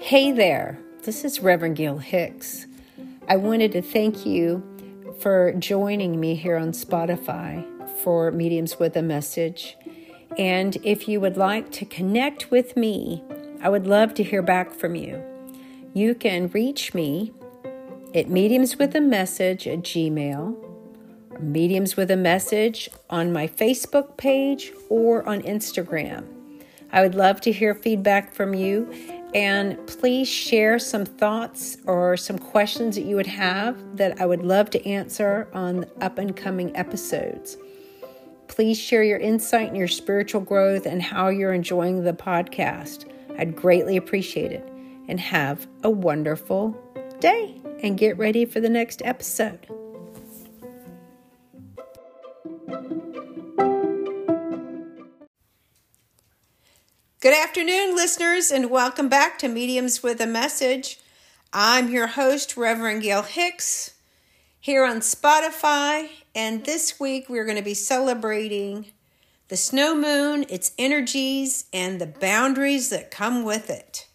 Hey there, this is Reverend Gail Hicks. I wanted to thank you for joining me here on Spotify for Mediums with a Message. And if you would like to connect with me, I would love to hear back from you. You can reach me at mediums with a message at gmail mediums with a message on my facebook page or on instagram. I would love to hear feedback from you and please share some thoughts or some questions that you would have that i would love to answer on up and coming episodes. Please share your insight and your spiritual growth and how you're enjoying the podcast. I'd greatly appreciate it and have a wonderful day and get ready for the next episode. Good afternoon, listeners, and welcome back to Mediums with a Message. I'm your host, Reverend Gail Hicks, here on Spotify, and this week we're going to be celebrating the snow moon, its energies, and the boundaries that come with it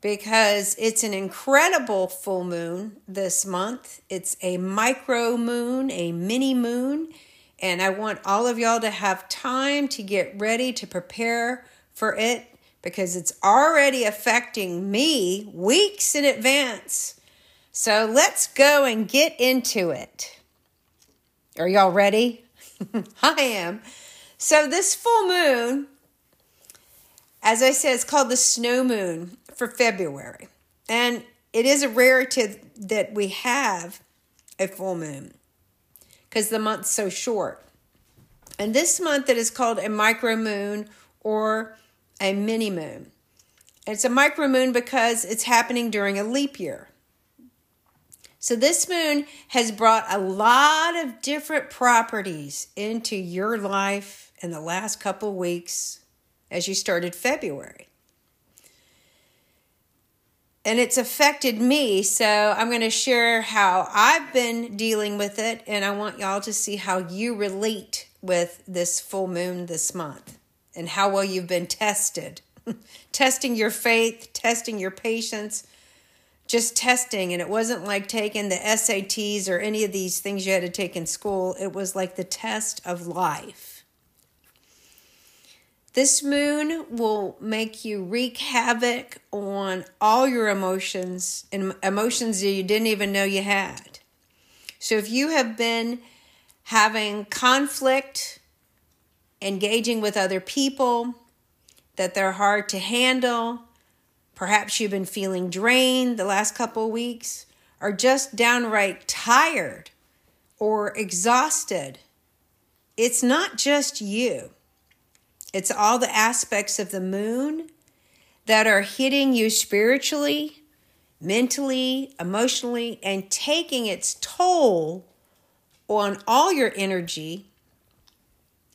because it's an incredible full moon this month. It's a micro moon, a mini moon, and I want all of y'all to have time to get ready to prepare for it because it's already affecting me weeks in advance. So let's go and get into it. Are y'all ready? I am. So, this full moon, as I said, it's called the snow moon for February. And it is a rarity that we have a full moon because the month's so short. And this month it is called a micro moon or a mini moon. It's a micro moon because it's happening during a leap year. So this moon has brought a lot of different properties into your life in the last couple weeks as you started February and it's affected me. So I'm going to share how I've been dealing with it, and I want y'all to see how you relate with this full moon this month and how well you've been tested. testing your faith, testing your patience, just testing. And it wasn't like taking the SATs or any of these things you had to take in school, it was like the test of life. This moon will make you wreak havoc on all your emotions and emotions that you didn't even know you had. So if you have been having conflict, engaging with other people, that they're hard to handle, perhaps you've been feeling drained the last couple of weeks, or just downright tired or exhausted, it's not just you. It's all the aspects of the moon that are hitting you spiritually, mentally, emotionally, and taking its toll on all your energy.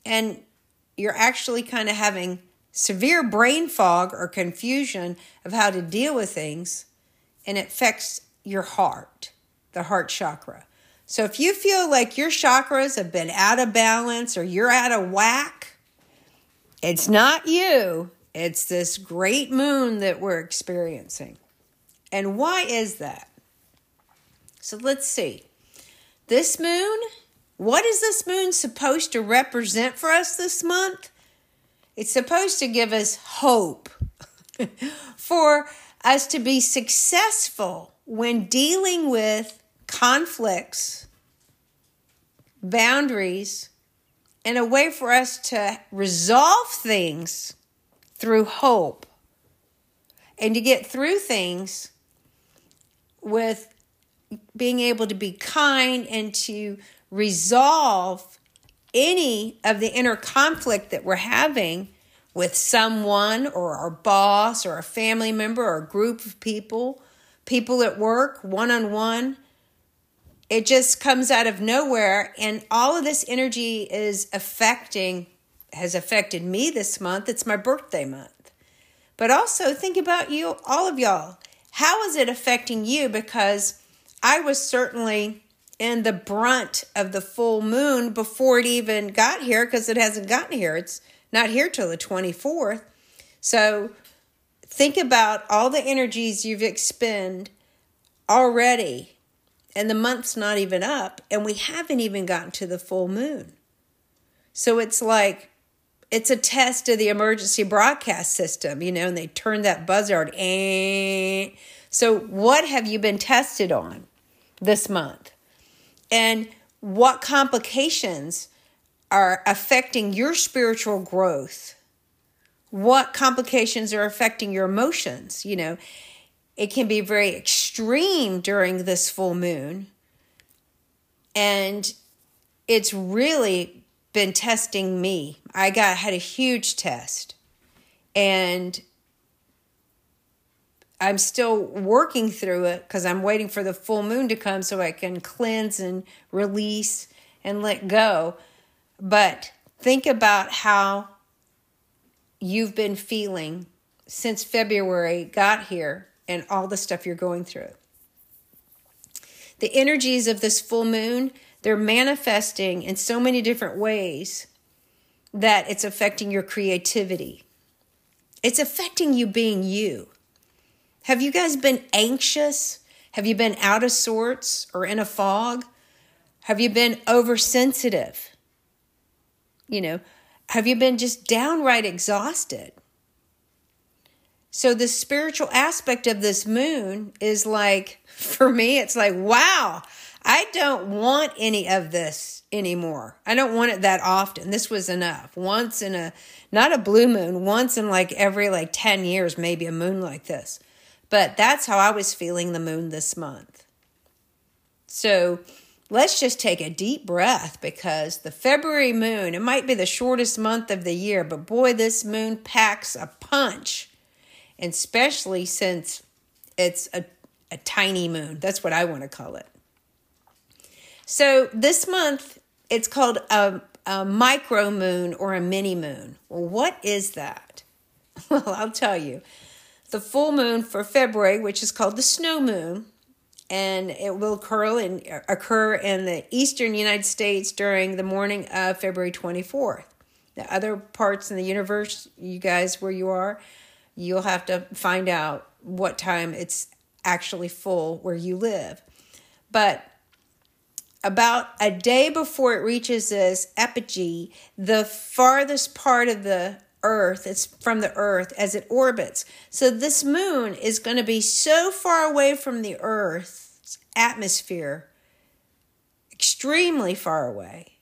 And you're actually kind of having severe brain fog or confusion of how to deal with things, and it affects your heart, the heart chakra. So if you feel like your chakras have been out of balance or you're out of whack, it's not you, it's this great moon that we're experiencing. And why is that? So let's see. This moon, what is this moon supposed to represent for us this month? It's supposed to give us hope for us to be successful when dealing with conflicts, boundaries, and a way for us to resolve things through hope and to get through things with being able to be kind and to resolve any of the inner conflict that we're having with someone or our boss or a family member or a group of people, people at work, one on one. It just comes out of nowhere. And all of this energy is affecting, has affected me this month. It's my birthday month. But also think about you, all of y'all. How is it affecting you? Because I was certainly in the brunt of the full moon before it even got here because it hasn't gotten here. It's not here till the 24th. So think about all the energies you've expended already, and the month's not even up, and we haven't even gotten to the full moon. So it's like, it's a test of the emergency broadcast system, you know, and they turn that buzzard. Eh. So, what have you been tested on this month? And what complications are affecting your spiritual growth? What complications are affecting your emotions? You know, it can be very extreme during this full moon. And it's really been testing me. I got had a huge test. And I'm still working through it because I'm waiting for the full moon to come so I can cleanse and release and let go. But think about how you've been feeling since February got here and all the stuff you're going through. The energies of this full moon they're manifesting in so many different ways that it's affecting your creativity. It's affecting you being you. Have you guys been anxious? Have you been out of sorts or in a fog? Have you been oversensitive? You know, have you been just downright exhausted? So, the spiritual aspect of this moon is like, for me, it's like, wow, I don't want any of this anymore. I don't want it that often. This was enough. Once in a, not a blue moon, once in like every like 10 years, maybe a moon like this. But that's how I was feeling the moon this month. So let's just take a deep breath because the February moon, it might be the shortest month of the year, but boy, this moon packs a punch. And especially since it's a, a tiny moon. That's what I want to call it. So this month, it's called a, a micro moon or a mini moon. Well, what is that? Well, I'll tell you. The full moon for February, which is called the snow moon, and it will occur in, occur in the eastern United States during the morning of February 24th. The other parts in the universe, you guys, where you are, you'll have to find out what time it's actually full where you live. But about a day before it reaches its apogee, the farthest part of the Earth, it's from the Earth as it orbits. So this moon is going to be so far away from the Earth's atmosphere, extremely far away.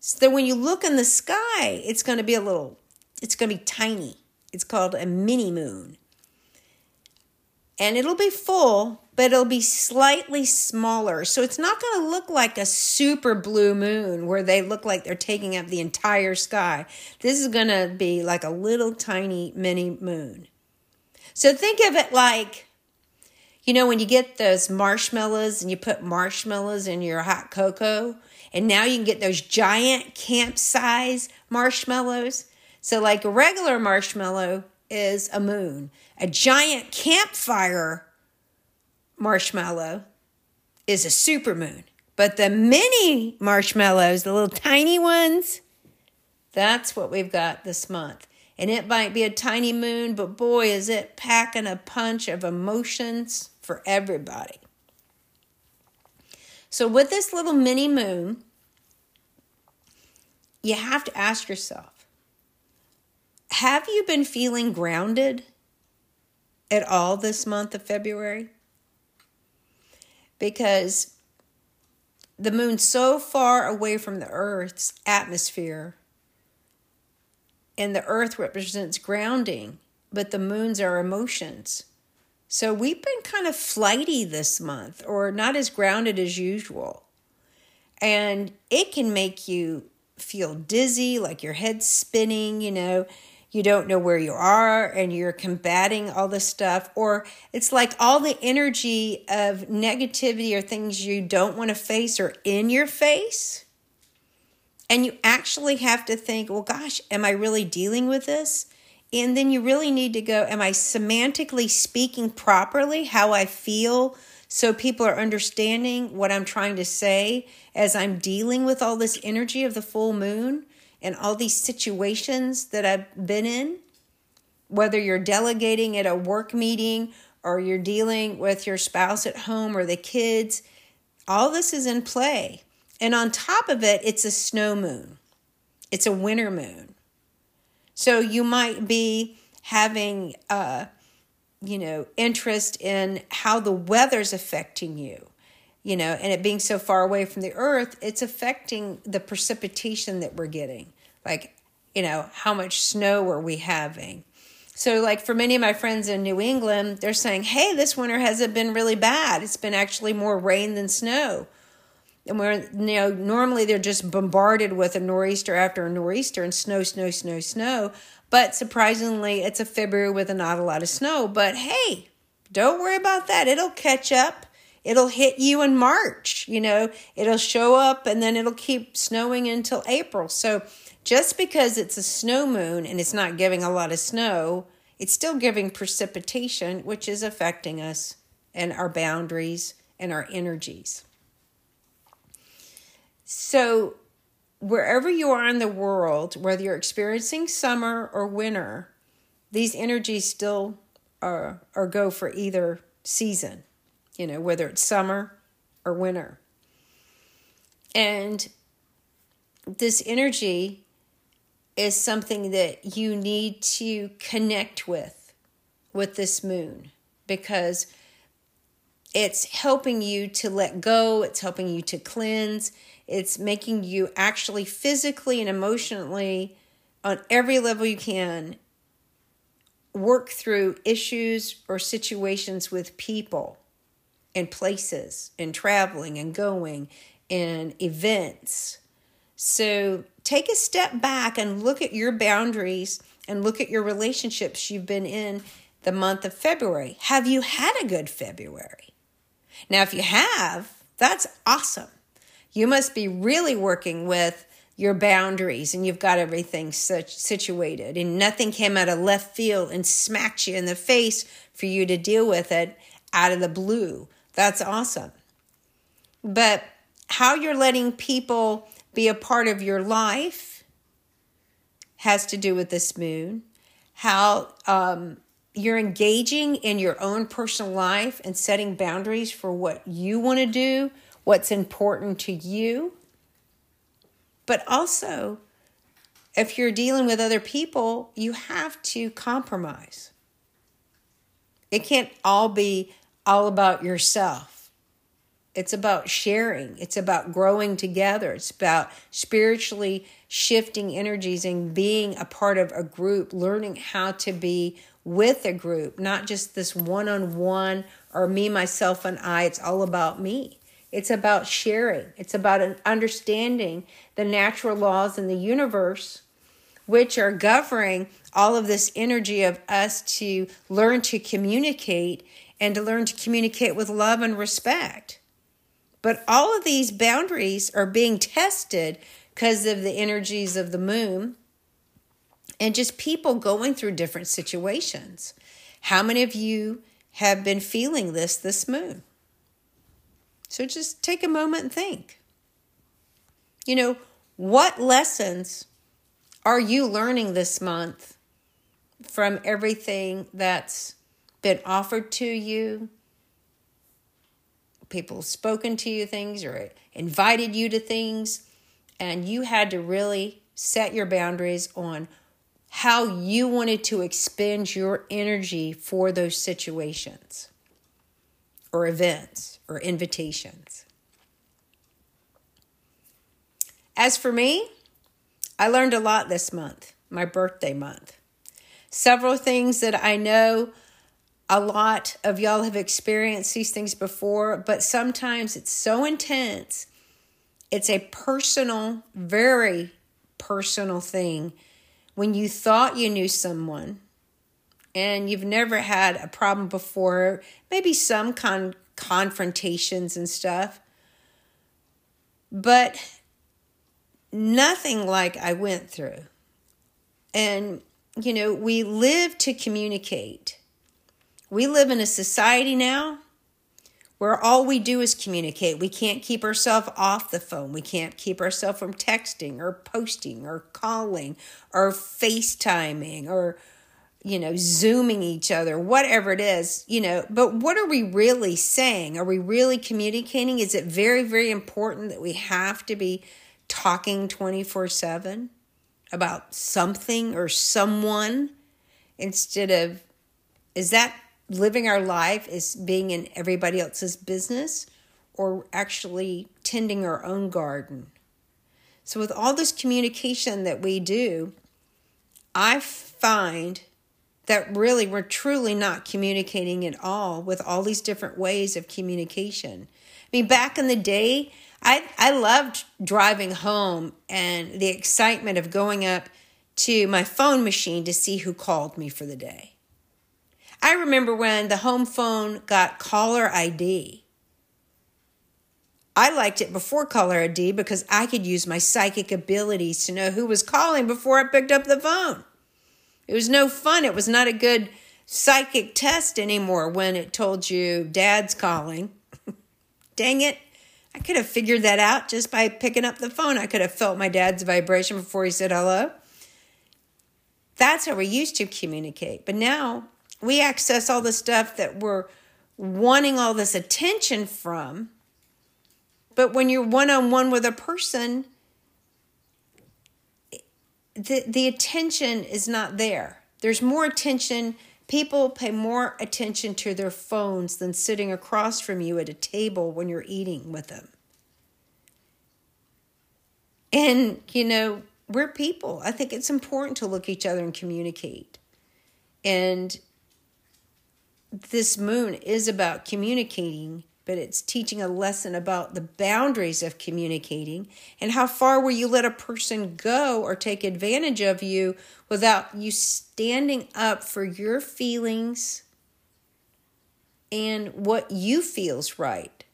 So that when you look in the sky, it's going to be a little, it's going to be tiny. It's called a mini moon. And it'll be full, but it'll be slightly smaller. So it's not going to look like a super blue moon where they look like they're taking up the entire sky. This is going to be like a little tiny mini moon. So think of it like, you know, when you get those marshmallows and you put marshmallows in your hot cocoa, and now you can get those giant camp size marshmallows. So, like a regular marshmallow is a moon, a giant campfire marshmallow is a supermoon. But the mini marshmallows, the little tiny ones, that's what we've got this month. And it might be a tiny moon, but boy, is it packing a punch of emotions for everybody. So, with this little mini moon, you have to ask yourself have you been feeling grounded at all this month of February? because the moon's so far away from the earth's atmosphere and the earth represents grounding but the moons are emotions. So we've been kind of flighty this month or not as grounded as usual. And it can make you feel dizzy like your head's spinning you know you don't know where you are and you're combating all this stuff or it's like all the energy of negativity or things you don't want to face are in your face. And you actually have to think well gosh am i really dealing with this? And then you really need to go am i semantically speaking properly how i feel so people are understanding what I'm trying to say as I'm dealing with all this energy of the full moon and all these situations that I've been in. Whether you're delegating at a work meeting or you're dealing with your spouse at home or the kids, all this is in play. And on top of it, it's a snow moon, it's a winter moon. So you might be having, uh, you know, interest in how the weather's affecting you, you know, and it being so far away from the earth, it's affecting the precipitation that we're getting. Like, you know, how much snow are we having? So, like for many of my friends in New England, they're saying, hey, this winter hasn't been really bad. It's been actually more rain than snow. And we're, you know, normally they're just bombarded with a nor'easter after a nor'easter and snow, snow, snow, snow. But surprisingly, it's a February with not a lot of snow. But hey, don't worry about that. It'll catch up. It'll hit you in March. You know, it'll show up and then it'll keep snowing until April. So, just because it's a snow moon and it's not giving a lot of snow, it's still giving precipitation, which is affecting us and our boundaries and our energies. So, wherever you are in the world, whether you're experiencing summer or winter, these energies still uh, are or go for either season, you know, whether it's summer or winter. And this energy is something that you need to connect with with this moon because it's helping you to let go, it's helping you to cleanse, it's making you actually physically and emotionally on every level you can work through issues or situations with people and places and traveling and going and events. So take a step back and look at your boundaries and look at your relationships you've been in the month of February. Have you had a good February? Now, if you have, that's awesome. You must be really working with your boundaries and you've got everything such situated and nothing came out of left field and smacked you in the face for you to deal with it out of the blue. That's awesome. But how you're letting people be a part of your life has to do with this moon. How um, you're engaging in your own personal life and setting boundaries for what you want to do, what's important to you. But also, if you're dealing with other people, you have to compromise. It can't all be all about yourself. It's about sharing. It's about growing together. It's about spiritually shifting energies and being a part of a group, learning how to be with a group, not just this one on one or me, myself, and I. It's all about me. It's about sharing. It's about understanding the natural laws in the universe, which are governing all of this energy of us to learn to communicate and to learn to communicate with love and respect. But all of these boundaries are being tested because of the energies of the moon and just people going through different situations. How many of you have been feeling this this moon? So just take a moment and think. You know, what lessons are you learning this month from everything that's been offered to you, people spoken to you things or invited you to things, and you had to really set your boundaries on how you wanted to expend your energy for those situations or events or invitations. As for me, I learned a lot this month, my birthday month. Several things that I know a lot of y'all have experienced these things before, but sometimes it's so intense. It's a personal, very personal thing when you thought you knew someone and you've never had a problem before, maybe some con- confrontations and stuff, but nothing like I went through. And, you know, we live to communicate we live in a society now where all we do is communicate. We can't keep ourselves off the phone. We can't keep ourselves from texting or posting or calling or FaceTiming or you know, zooming each other, whatever it is, you know, but what are we really saying? Are we really communicating? Is it very, very important that we have to be talking 24 7 about something or someone instead of, is that living our life is being in everybody else's business or actually tending our own garden? So, with all this communication that we do, I find that really we're truly not communicating at all with all these different ways of communication. I mean, back in the day, I, I loved driving home and the excitement of going up to my phone machine to see who called me for the day. I remember when the home phone got caller ID. I liked it before caller ID because I could use my psychic abilities to know who was calling before I picked up the phone. It was no fun. It was not a good psychic test anymore when it told you dad's calling. Dang it. I could have figured that out just by picking up the phone. I could have felt my dad's vibration before he said hello. That's how we used to communicate. But now we access all the stuff that we're wanting all this attention from. But when you're one on one with a person, the, the attention is not there. There's more attention. People pay more attention to their phones than sitting across from you at a table when you're eating with them. And, you know, we're people. I think it's important to look each other and communicate. And this moon is about communicating but it's teaching a lesson about the boundaries of communicating and how far will you let a person go or take advantage of you without you standing up for your feelings and what you feels right.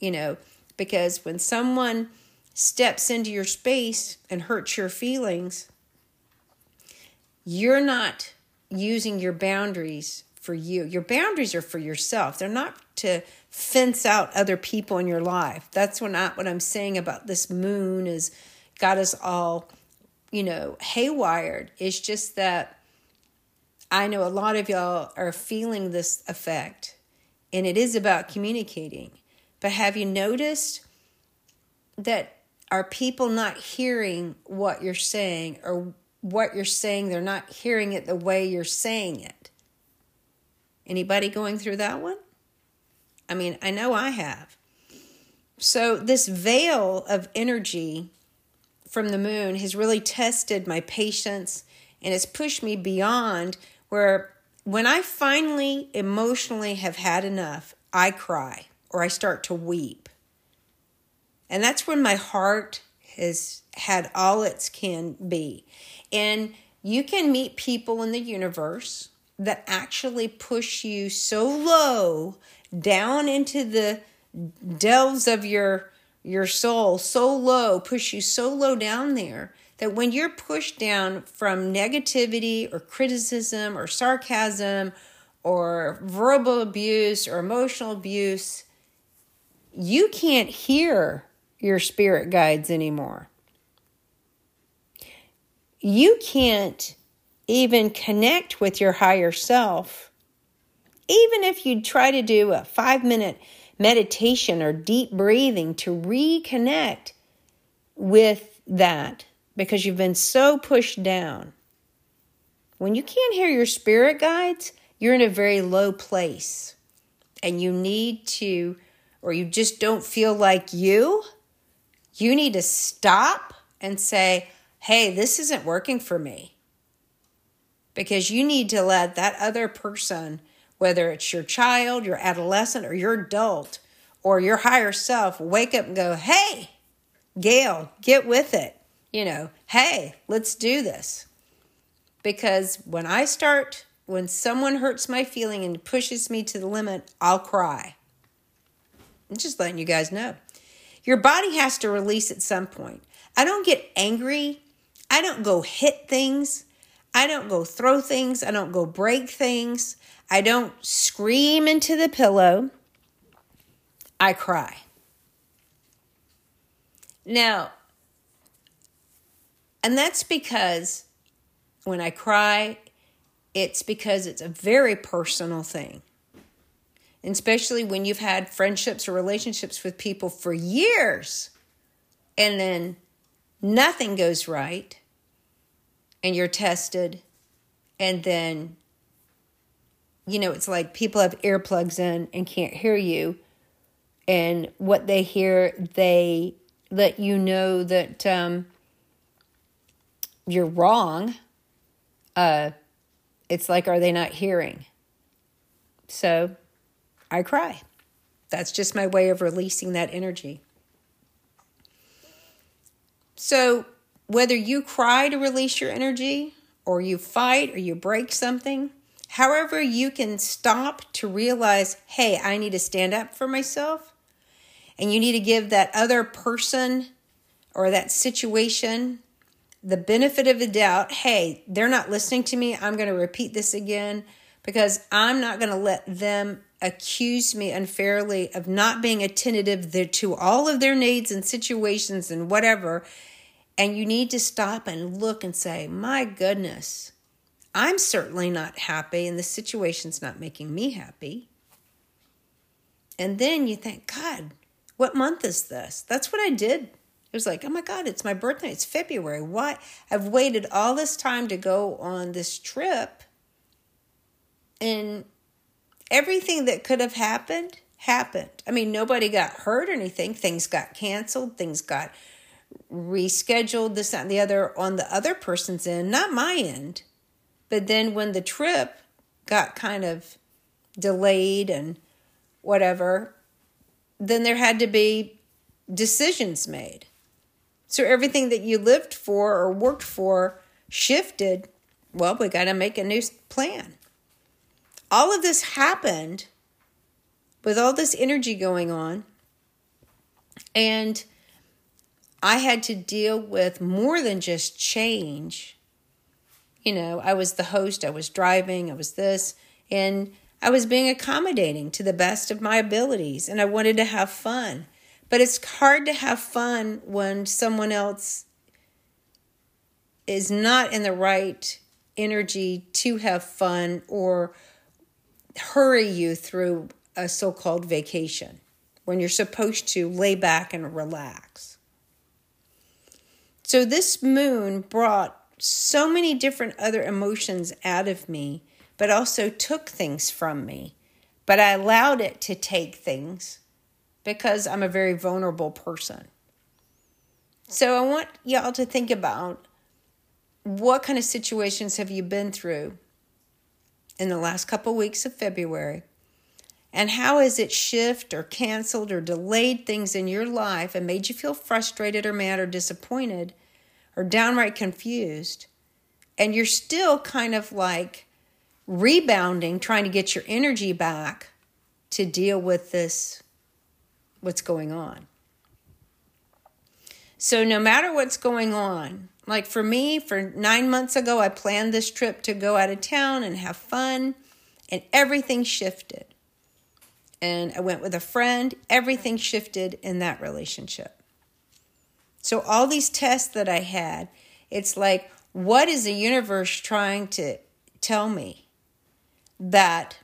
You know, because when someone steps into your space and hurts your feelings, you're not using your boundaries for you. Your boundaries are for yourself. They're not to fence out other people in your life. That's what not what I'm saying about this moon is got us all, you know, haywired. It's just that I know a lot of y'all are feeling this effect and it is about communicating. But have you noticed that are people not hearing what you're saying or what you're saying they're not hearing it the way you're saying it? Anybody going through that one? I mean, I know I have. So, this veil of energy from the moon has really tested my patience and it's pushed me beyond where when I finally emotionally have had enough, I cry or I start to weep. And that's when my heart has had all it can be. And you can meet people in the universe that actually push you so low down into the delves of your your soul so low, push you so low down there that when you're pushed down from negativity or criticism or sarcasm or verbal abuse or emotional abuse, you can't hear your spirit guides anymore. You can't even connect with your higher self even if you try to do a five minute meditation or deep breathing to reconnect with that because you've been so pushed down. When you can't hear your spirit guides, you're in a very low place and you need to, or you just don't feel like you, you need to stop and say, hey, this isn't working for me. Because you need to let that other person whether it's your child, your adolescent, or your adult, or your higher self, wake up and go, hey, Gail, get with it. You know, hey, let's do this. Because when I start, when someone hurts my feeling and pushes me to the limit, I'll cry. I'm just letting you guys know. Your body has to release at some point. I don't get angry. I don't go hit things. I don't go throw things. I don't go break things. I don't scream into the pillow. I cry. Now, and that's because when I cry, it's because it's a very personal thing. And especially when you've had friendships or relationships with people for years and then nothing goes right and you're tested and then you know it's like people have earplugs in and can't hear you and what they hear they let you know that um, you're wrong uh, it's like are they not hearing? So i cry. That's just my way of releasing that energy. So whether you cry to release your energy or you fight or you break something however you can stop to realize hey i need to stand up for myself and you need to give that other person or that situation the benefit of the doubt hey, they're not listening to me. I'm going to repeat this again because I'm not going to let them accuse me unfairly of not being attentive to all of their needs and situations and whatever. And you need to stop and look and say, my goodness, I'm certainly not happy, and the situation's not making me happy. And then you think, God, what month is this? That's what I did. It was like, oh my God, it's my birthday. It's February. Why? I've waited all this time to go on this trip. And everything that could have happened happened. I mean, nobody got hurt or anything. Things got canceled, things got rescheduled, this, and the other on the other person's end, not my end. But then when the trip got kind of delayed and whatever, then there had to be decisions made. So everything that you lived for or worked for shifted. Well, we got to make a new plan. All of this happened with all this energy going on. And I had to deal with more than just change. You know, I was the host, I was driving, I was this. And I was being accommodating to the best of my abilities and I wanted to have fun. But it's hard to have fun when someone else is not in the right energy to have fun or hurry you through a so called vacation when you're supposed to lay back and relax. So, this moon brought so many different other emotions out of me but also took things from me. But I allowed it to take things because I'm a very vulnerable person. So I want y'all to think about what kind of situations have you been through in the last couple weeks of February? And how has it shifted or canceled or delayed things in your life and made you feel frustrated or mad or disappointed or downright confused? And you're still kind of like rebounding, trying to get your energy back to deal with this, what's going on. So, no matter what's going on, like for me, for nine months ago, I planned this trip to go out of town and have fun, and everything shifted. And I went with a friend, everything shifted in that relationship. So, all these tests that I had, it's like, what is the universe trying to tell me? that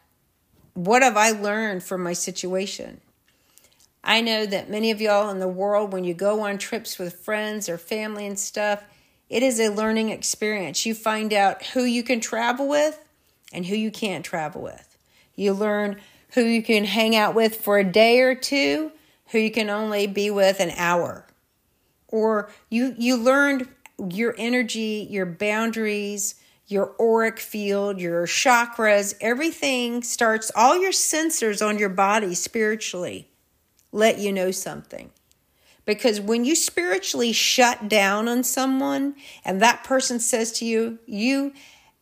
what have I learned from my situation? I know that many of y'all in the world, when you go on trips with friends or family and stuff, it is a learning experience. You find out who you can travel with and who you can't travel with. You learn who you can hang out with for a day or two, who you can only be with an hour. Or you you learned your energy, your boundaries, your auric field, your chakras, everything starts, all your sensors on your body spiritually let you know something. Because when you spiritually shut down on someone and that person says to you, you,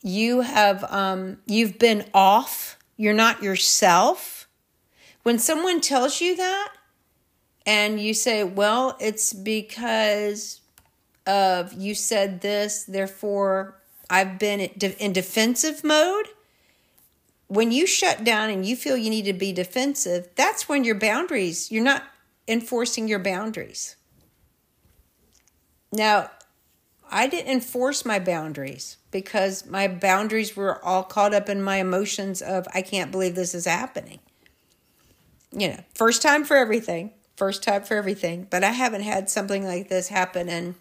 you have, um, you've been off, you're not yourself. When someone tells you that and you say, well, it's because of you said this, therefore I've been in defensive mode. when you shut down and you feel you need to be defensive, that's when your boundaries, you're not enforcing your boundaries. Now, I didn't enforce my boundaries because my boundaries were all caught up in my emotions of, I can't believe this is happening. You know, first time for everything, first time for everything. But I haven't had something like this happen in,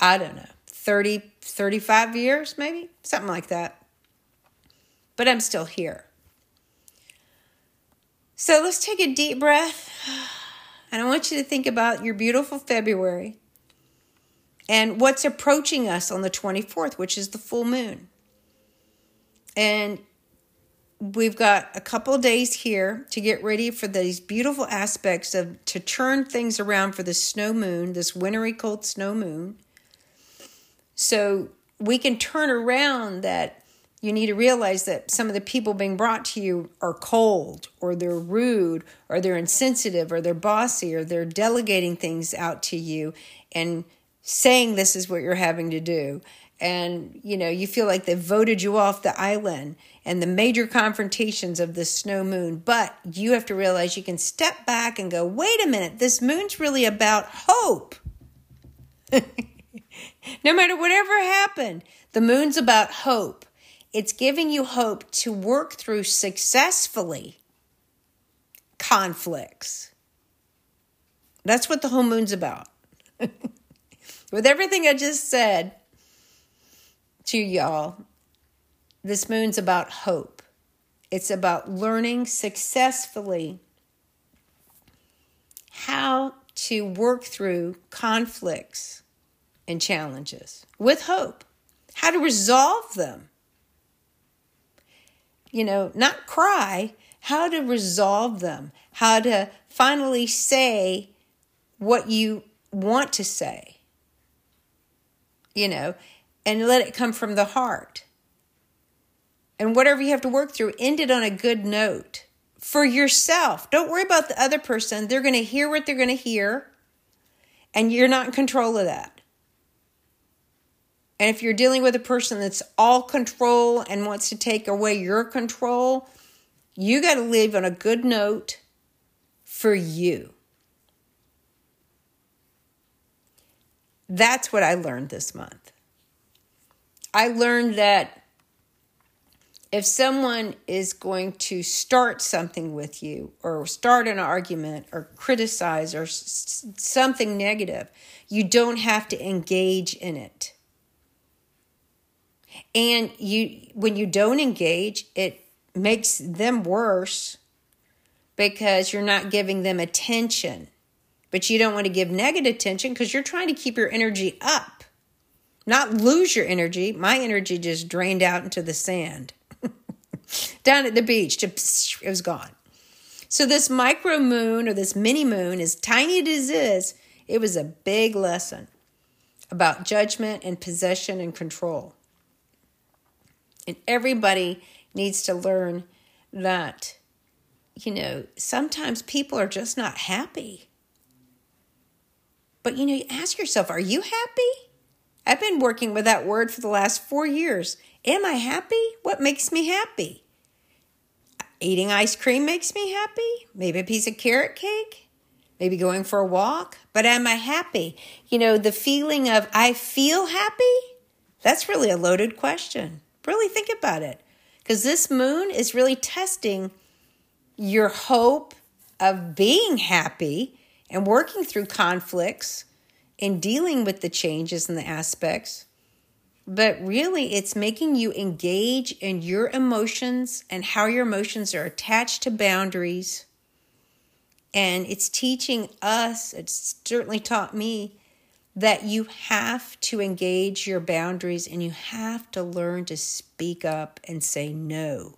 I don't know, 30, 35 years, maybe, something like that. But I'm still here. So let's take a deep breath. And I want you to think about your beautiful February and what's approaching us on the 24th, which is the full moon. And we've got a couple days here to get ready for these beautiful aspects of to turn things around for the snow moon, this wintry cold snow moon. So we can turn around that you need to realize that some of the people being brought to you are cold or they're rude or they're insensitive or they're bossy or they're delegating things out to you and saying this is what you're having to do and you know you feel like they've voted you off the island and the major confrontations of the snow moon but you have to realize you can step back and go wait a minute this moon's really about hope. No matter whatever happened the moon's about hope. It's giving you hope to work through successfully conflicts. That's what the whole moon's about. With everything I just said to y'all, this moon's about hope. It's about learning successfully how to work through conflicts and challenges with hope, how to resolve them. You know, not cry, how to resolve them, how to finally say what you want to say you know, and let it come from the heart. And whatever you have to work through, end it on a good note for yourself. Don't worry about the other person. They're going to hear what they're going to hear, and you're not in control of that. And if you're dealing with a person that's all control and wants to take away your control, you got to leave on a good note for you. That's what I learned this month. I learned that if someone is going to start something with you or start an argument or criticize or s- something negative, you don't have to engage in it. And you when you don't engage, it makes them worse because you're not giving them attention. But you don't want to give negative attention because you're trying to keep your energy up, not lose your energy. My energy just drained out into the sand down at the beach. Just, it was gone. So, this micro moon or this mini moon, as tiny as it is, it was a big lesson about judgment and possession and control. And everybody needs to learn that, you know, sometimes people are just not happy. But you know, you ask yourself, are you happy? I've been working with that word for the last four years. Am I happy? What makes me happy? Eating ice cream makes me happy. Maybe a piece of carrot cake. Maybe going for a walk. But am I happy? You know, the feeling of I feel happy? That's really a loaded question. Really think about it. Because this moon is really testing your hope of being happy and working through conflicts and dealing with the changes and the aspects. But really, it's making you engage in your emotions and how your emotions are attached to boundaries. And it's teaching us, it's certainly taught me, that you have to engage your boundaries and you have to learn to speak up and say no,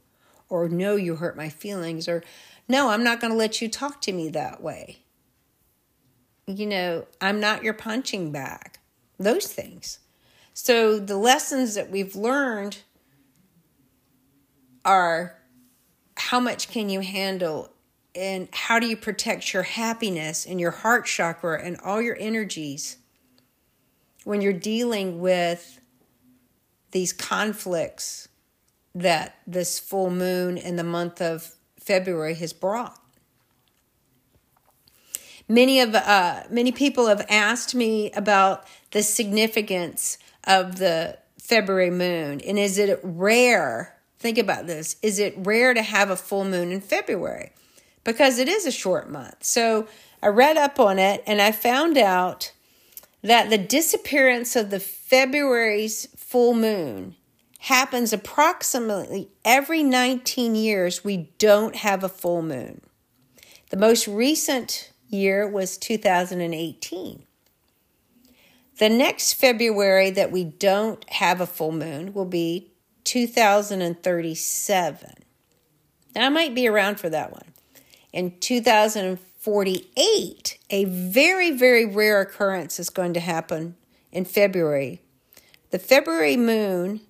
or no, you hurt my feelings, or no, I'm not going to let you talk to me that way you know, I'm not your punching bag, those things. So the lessons that we've learned are how much can you handle and how do you protect your happiness and your heart chakra and all your energies when you're dealing with these conflicts that this full moon in the month of February has brought. Many of uh, many people have asked me about the significance of the February moon, and is it rare? Think about this: is it rare to have a full moon in February? Because it is a short month. So I read up on it, and I found out that the disappearance of the February's full moon happens approximately every 19 years. We don't have a full moon. The most recent year was 2018. The next February that we don't have a full moon will be 2037. And I might be around for that one. In 2048, a very, very rare occurrence is going to happen in February. The February moon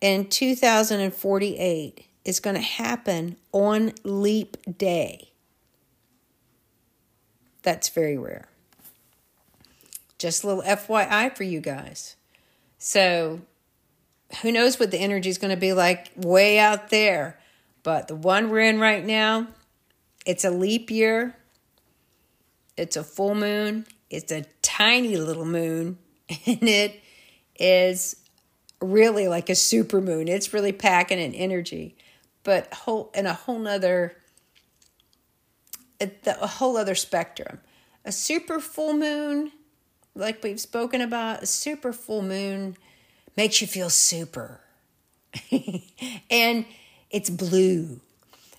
in 2048 is going to happen on leap day. That's very rare. Just a little FYI for you guys. So, who knows what the energy is going to be like way out there. But the one we're in right now, it's a leap year. It's a full moon. It's a tiny little moon. And it is really like a super moon. It's really packing an energy. But whole in a whole nother a whole other spectrum. A super full moon, like we've spoken about, a super full moon makes you feel super. and it's blue.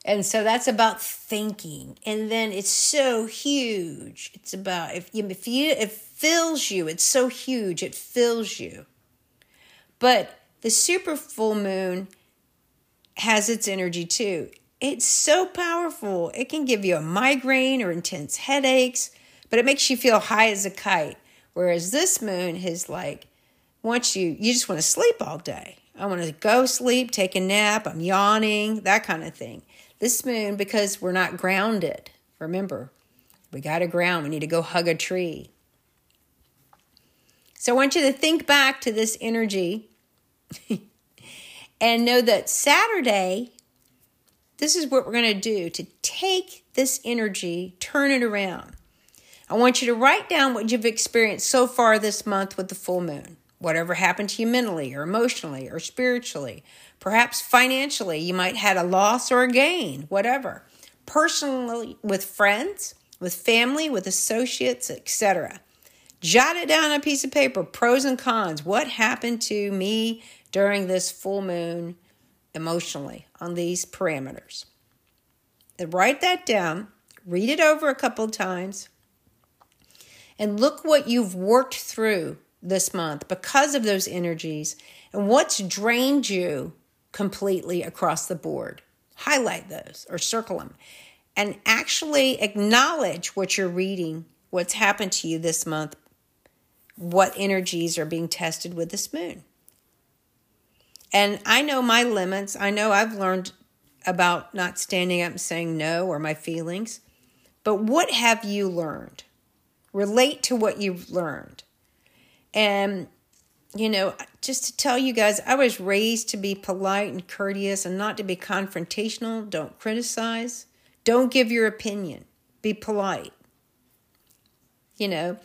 And so that's about thinking. And then it's so huge. It's about if you if you it fills you, it's so huge, it fills you. But the super full moon has its energy too. It's so powerful. It can give you a migraine or intense headaches, but it makes you feel high as a kite. Whereas this moon is like, once you, you just want to sleep all day. I want to go sleep, take a nap, I'm yawning, that kind of thing. This moon, because we're not grounded, remember, we got to ground. We need to go hug a tree. So I want you to think back to this energy and know that Saturday this is what we're going to do to take this energy, turn it around. I want you to write down what you've experienced so far this month with the full moon. Whatever happened to you mentally or emotionally or spiritually, perhaps financially, you might had a loss or a gain, whatever. Personally with friends, with family, with associates, etc. Jot it down on a piece of paper, pros and cons. What happened to me during this full moon emotionally on these parameters. Write that down, read it over a couple of times, and look what you've worked through this month because of those energies and what's drained you completely across the board. Highlight those or circle them and actually acknowledge what you're reading, what's happened to you this month, what energies are being tested with this moon. And I know my limits. I know I've learned about not standing up and saying no or my feelings. But what have you learned? Relate to what you've learned. And, you know, just to tell you guys, I was raised to be polite and courteous and not to be confrontational. Don't criticize. Don't give your opinion. Be polite. You know,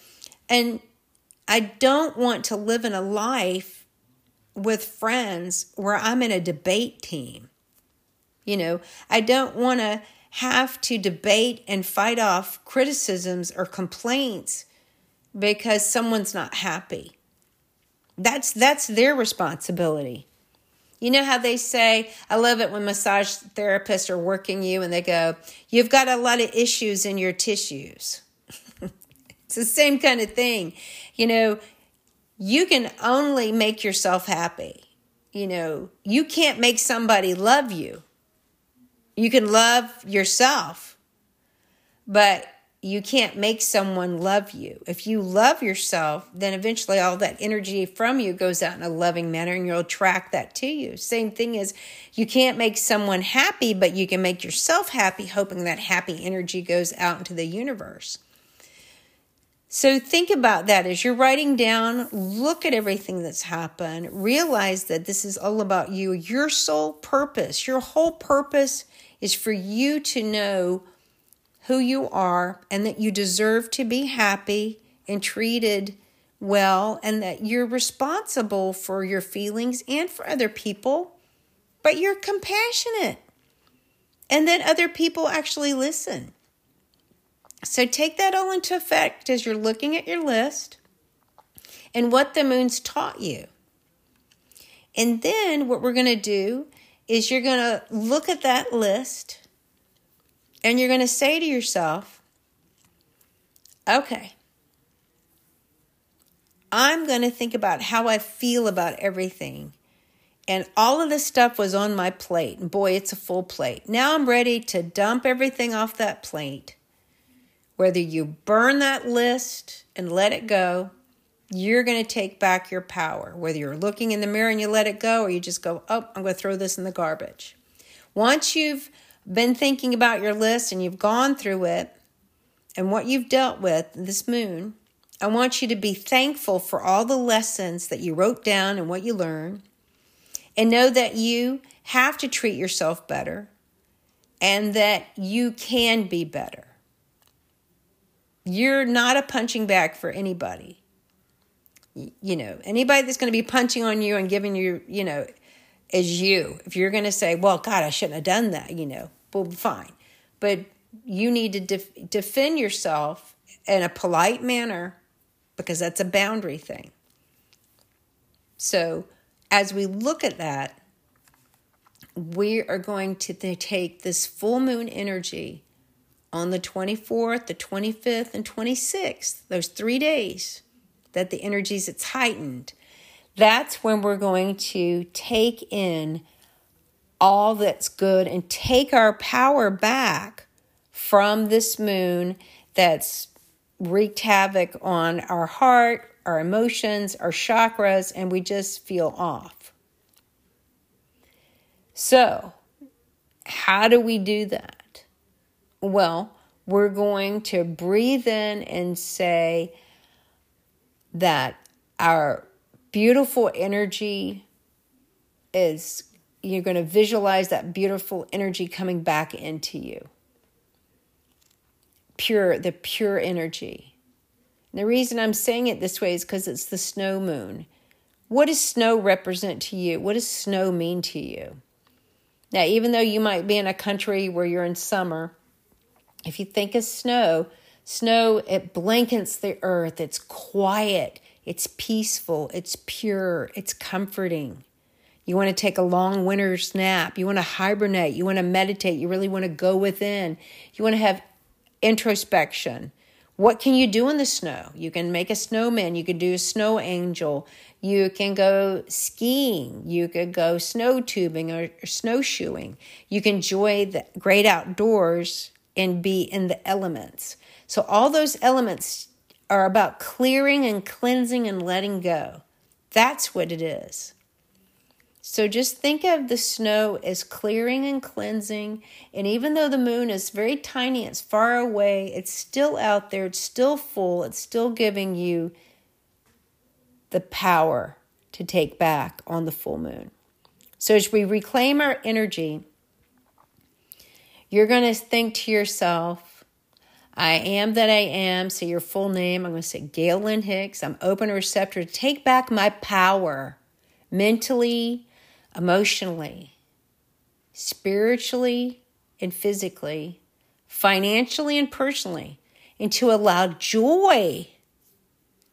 and I don't want to live in a life with friends where I'm in a debate team. You know, I don't want to have to debate and fight off criticisms or complaints because someone's not happy. That's that's their responsibility. You know how they say, I love it when massage therapists are working you and they go, You've got a lot of issues in your tissues. it's the same kind of thing. You know, you can only make yourself happy. You know, you can't make somebody love you. You can love yourself, but you can't make someone love you. If you love yourself, then eventually all that energy from you goes out in a loving manner and you'll attract that to you. Same thing is you can't make someone happy, but you can make yourself happy, hoping that happy energy goes out into the universe. So think about that as you're writing down, look at everything that's happened, realize that this is all about you. Your sole purpose, your whole purpose is for you to know who you are and that you deserve to be happy and treated well and that you're responsible for your feelings and for other people, but you're compassionate and that other people actually listen. So take that all into effect as you're looking at your list and what the moon's taught you. And then what we're going to do is you're going to look at that list and you're going to say to yourself, okay, I'm going to think about how I feel about everything. And all of this stuff was on my plate. And boy, it's a full plate. Now I'm ready to dump everything off that plate whether you burn that list and let it go, you're going to take back your power. Whether you're looking in the mirror and you let it go, or you just go, oh, I'm going to throw this in the garbage. Once you've been thinking about your list and you've gone through it and what you've dealt with this moon, I want you to be thankful for all the lessons that you wrote down and what you learned. And know that you have to treat yourself better and that you can be better. You're not a punching bag for anybody. You know, anybody that's going to be punching on you and giving you, you know, is you. If you're going to say, well, God, I shouldn't have done that, you know, well, fine. But you need to def- defend yourself in a polite manner because that's a boundary thing. So, as we look at that, we are going to take this full moon energy on the 24th, the 25th, and 26th, those three days that the energies it's heightened, that's when we're going to take in all that's good and take our power back from this moon that's wreaked havoc on our heart, our emotions, our chakras, and we just feel off. So, how do we do that? Well, we're going to breathe in and say that our beautiful energy is, you're going to visualize that beautiful energy coming back into you. Pure, the pure energy. And the reason I'm saying it this way is because it's the snow moon. What does snow represent to you? What does snow mean to you? Now, even though you might be in a country where you're in summer, if you think of snow, snow, it blankets the earth. It's quiet, it's peaceful, it's pure, it's comforting. You want to take a long winter's nap. You want to hibernate. You want to meditate. You really want to go within. You want to have introspection. What can you do in the snow? You can make a snowman. You can do a snow angel. You can go skiing. You could go snow tubing or, snowshoeing. You can enjoy the great outdoors and be in the elements. So, all those elements are about clearing and cleansing and letting go. That's what it is. So, just think of the snow as clearing and cleansing. And even though the moon is very tiny, it's far away, it's still out there, it's still full, it's still giving you the power to take back on the full moon. So, as we reclaim our energy, you're going to think to yourself, I am that I am. Say your full name. I'm going to say Gail Lynn Hicks. I'm open and receptive to take back my power mentally, emotionally, spiritually, and physically, financially, and personally, and to allow joy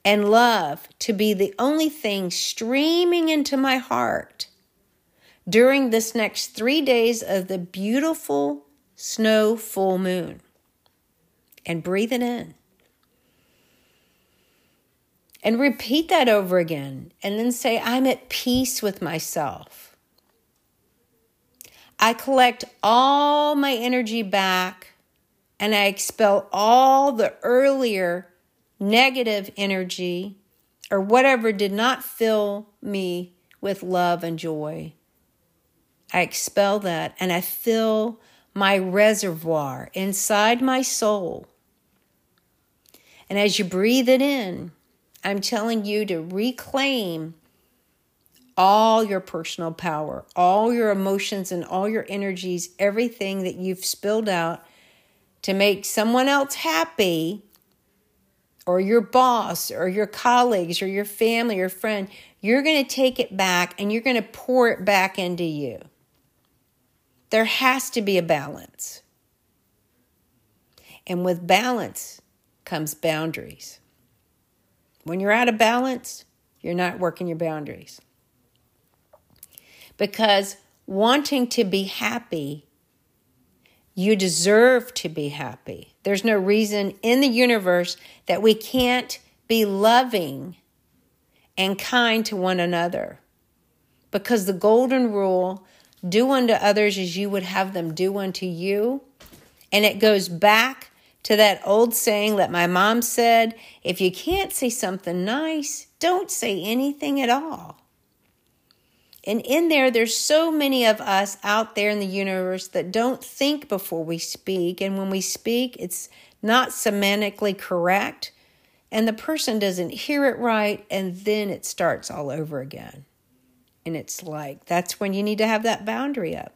and love to be the only thing streaming into my heart during this next three days of the beautiful snow full moon and breathe it in. And repeat that over again. And then say, I'm at peace with myself. I collect all my energy back and I expel all the earlier negative energy or whatever did not fill me with love and joy. I expel that and I fill my reservoir inside my soul. And as you breathe it in, I'm telling you to reclaim all your personal power, all your emotions, and all your energies, everything that you've spilled out to make someone else happy, or your boss, or your colleagues, or your family, or friend, you're going to take it back and you're going to pour it back into you. There has to be a balance. And with balance comes boundaries. When you're out of balance, you're not working your boundaries. Because wanting to be happy, you deserve to be happy. There's no reason in the universe that we can't be loving and kind to one another. Because the golden rule do unto others as you would have them do unto you. And it goes back to that old saying that my mom said if you can't say something nice, don't say anything at all. And in there, there's so many of us out there in the universe that don't think before we speak. And when we speak, it's not semantically correct. And the person doesn't hear it right. And then it starts all over again. And it's like, that's when you need to have that boundary up.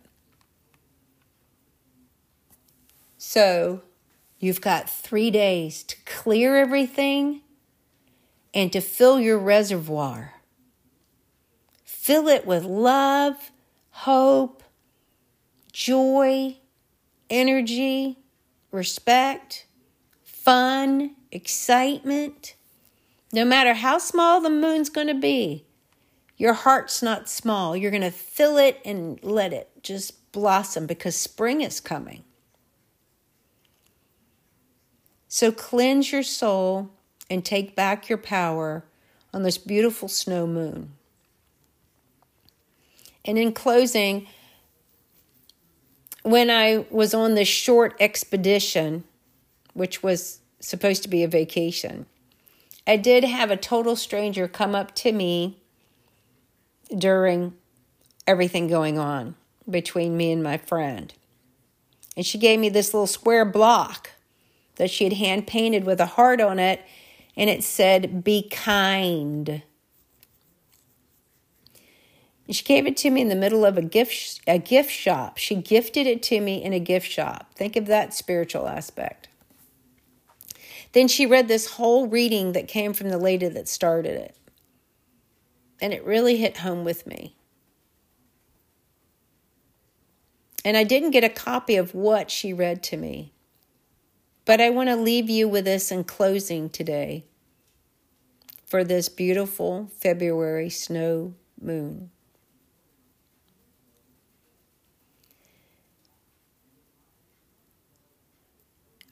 So you've got three days to clear everything and to fill your reservoir. Fill it with love, hope, joy, energy, respect, fun, excitement. No matter how small the moon's going to be, your heart's not small. You're going to fill it and let it just blossom because spring is coming. So cleanse your soul and take back your power on this beautiful snow moon. And in closing, when I was on this short expedition, which was supposed to be a vacation, I did have a total stranger come up to me during everything going on between me and my friend. And she gave me this little square block that she had hand painted with a heart on it, and it said, Be kind. She gave it to me in the middle of a gift a gift shop. She gifted it to me in a gift shop. Think of that spiritual aspect. Then she read this whole reading that came from the lady that started it. And it really hit home with me. And I didn't get a copy of what she read to me. But I want to leave you with this in closing today for this beautiful February snow moon.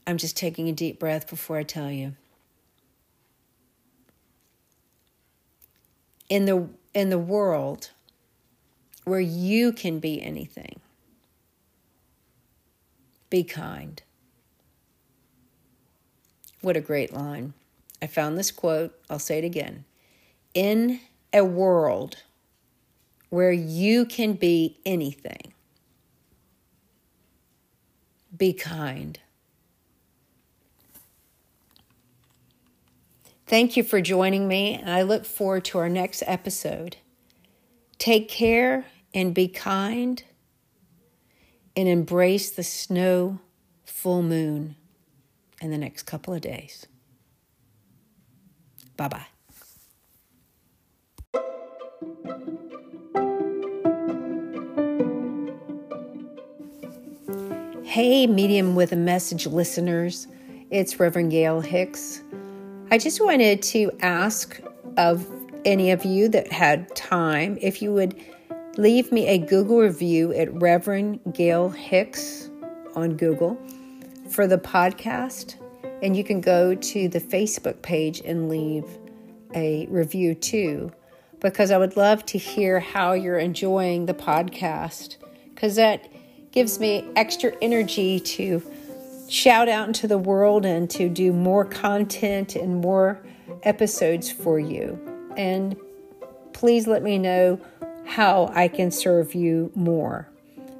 I'm just taking a deep breath before I tell you. In the in the world where you can be anything. Be kind. What a great line. I found this quote, I'll say it again. In a world where you can be anything, be kind. Thank you for joining me, and I look forward to our next episode. Take care and be kind, and embrace the snow full moon in the next couple of days. Bye bye. Hey, Medium with a Message listeners. It's Reverend Gail Hicks. I just wanted to ask of any of you that had time if you would leave me a Google review at Reverend Gail Hicks on Google for the podcast. And you can go to the Facebook page and leave a review too, because I would love to hear how you're enjoying the podcast, because that gives me extra energy to shout out into the world and to do more content and more episodes for you. And please let me know how I can serve you more.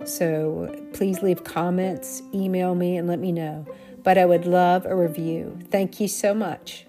So please leave comments, email me, and let me know. But I would love a review. Thank you so much.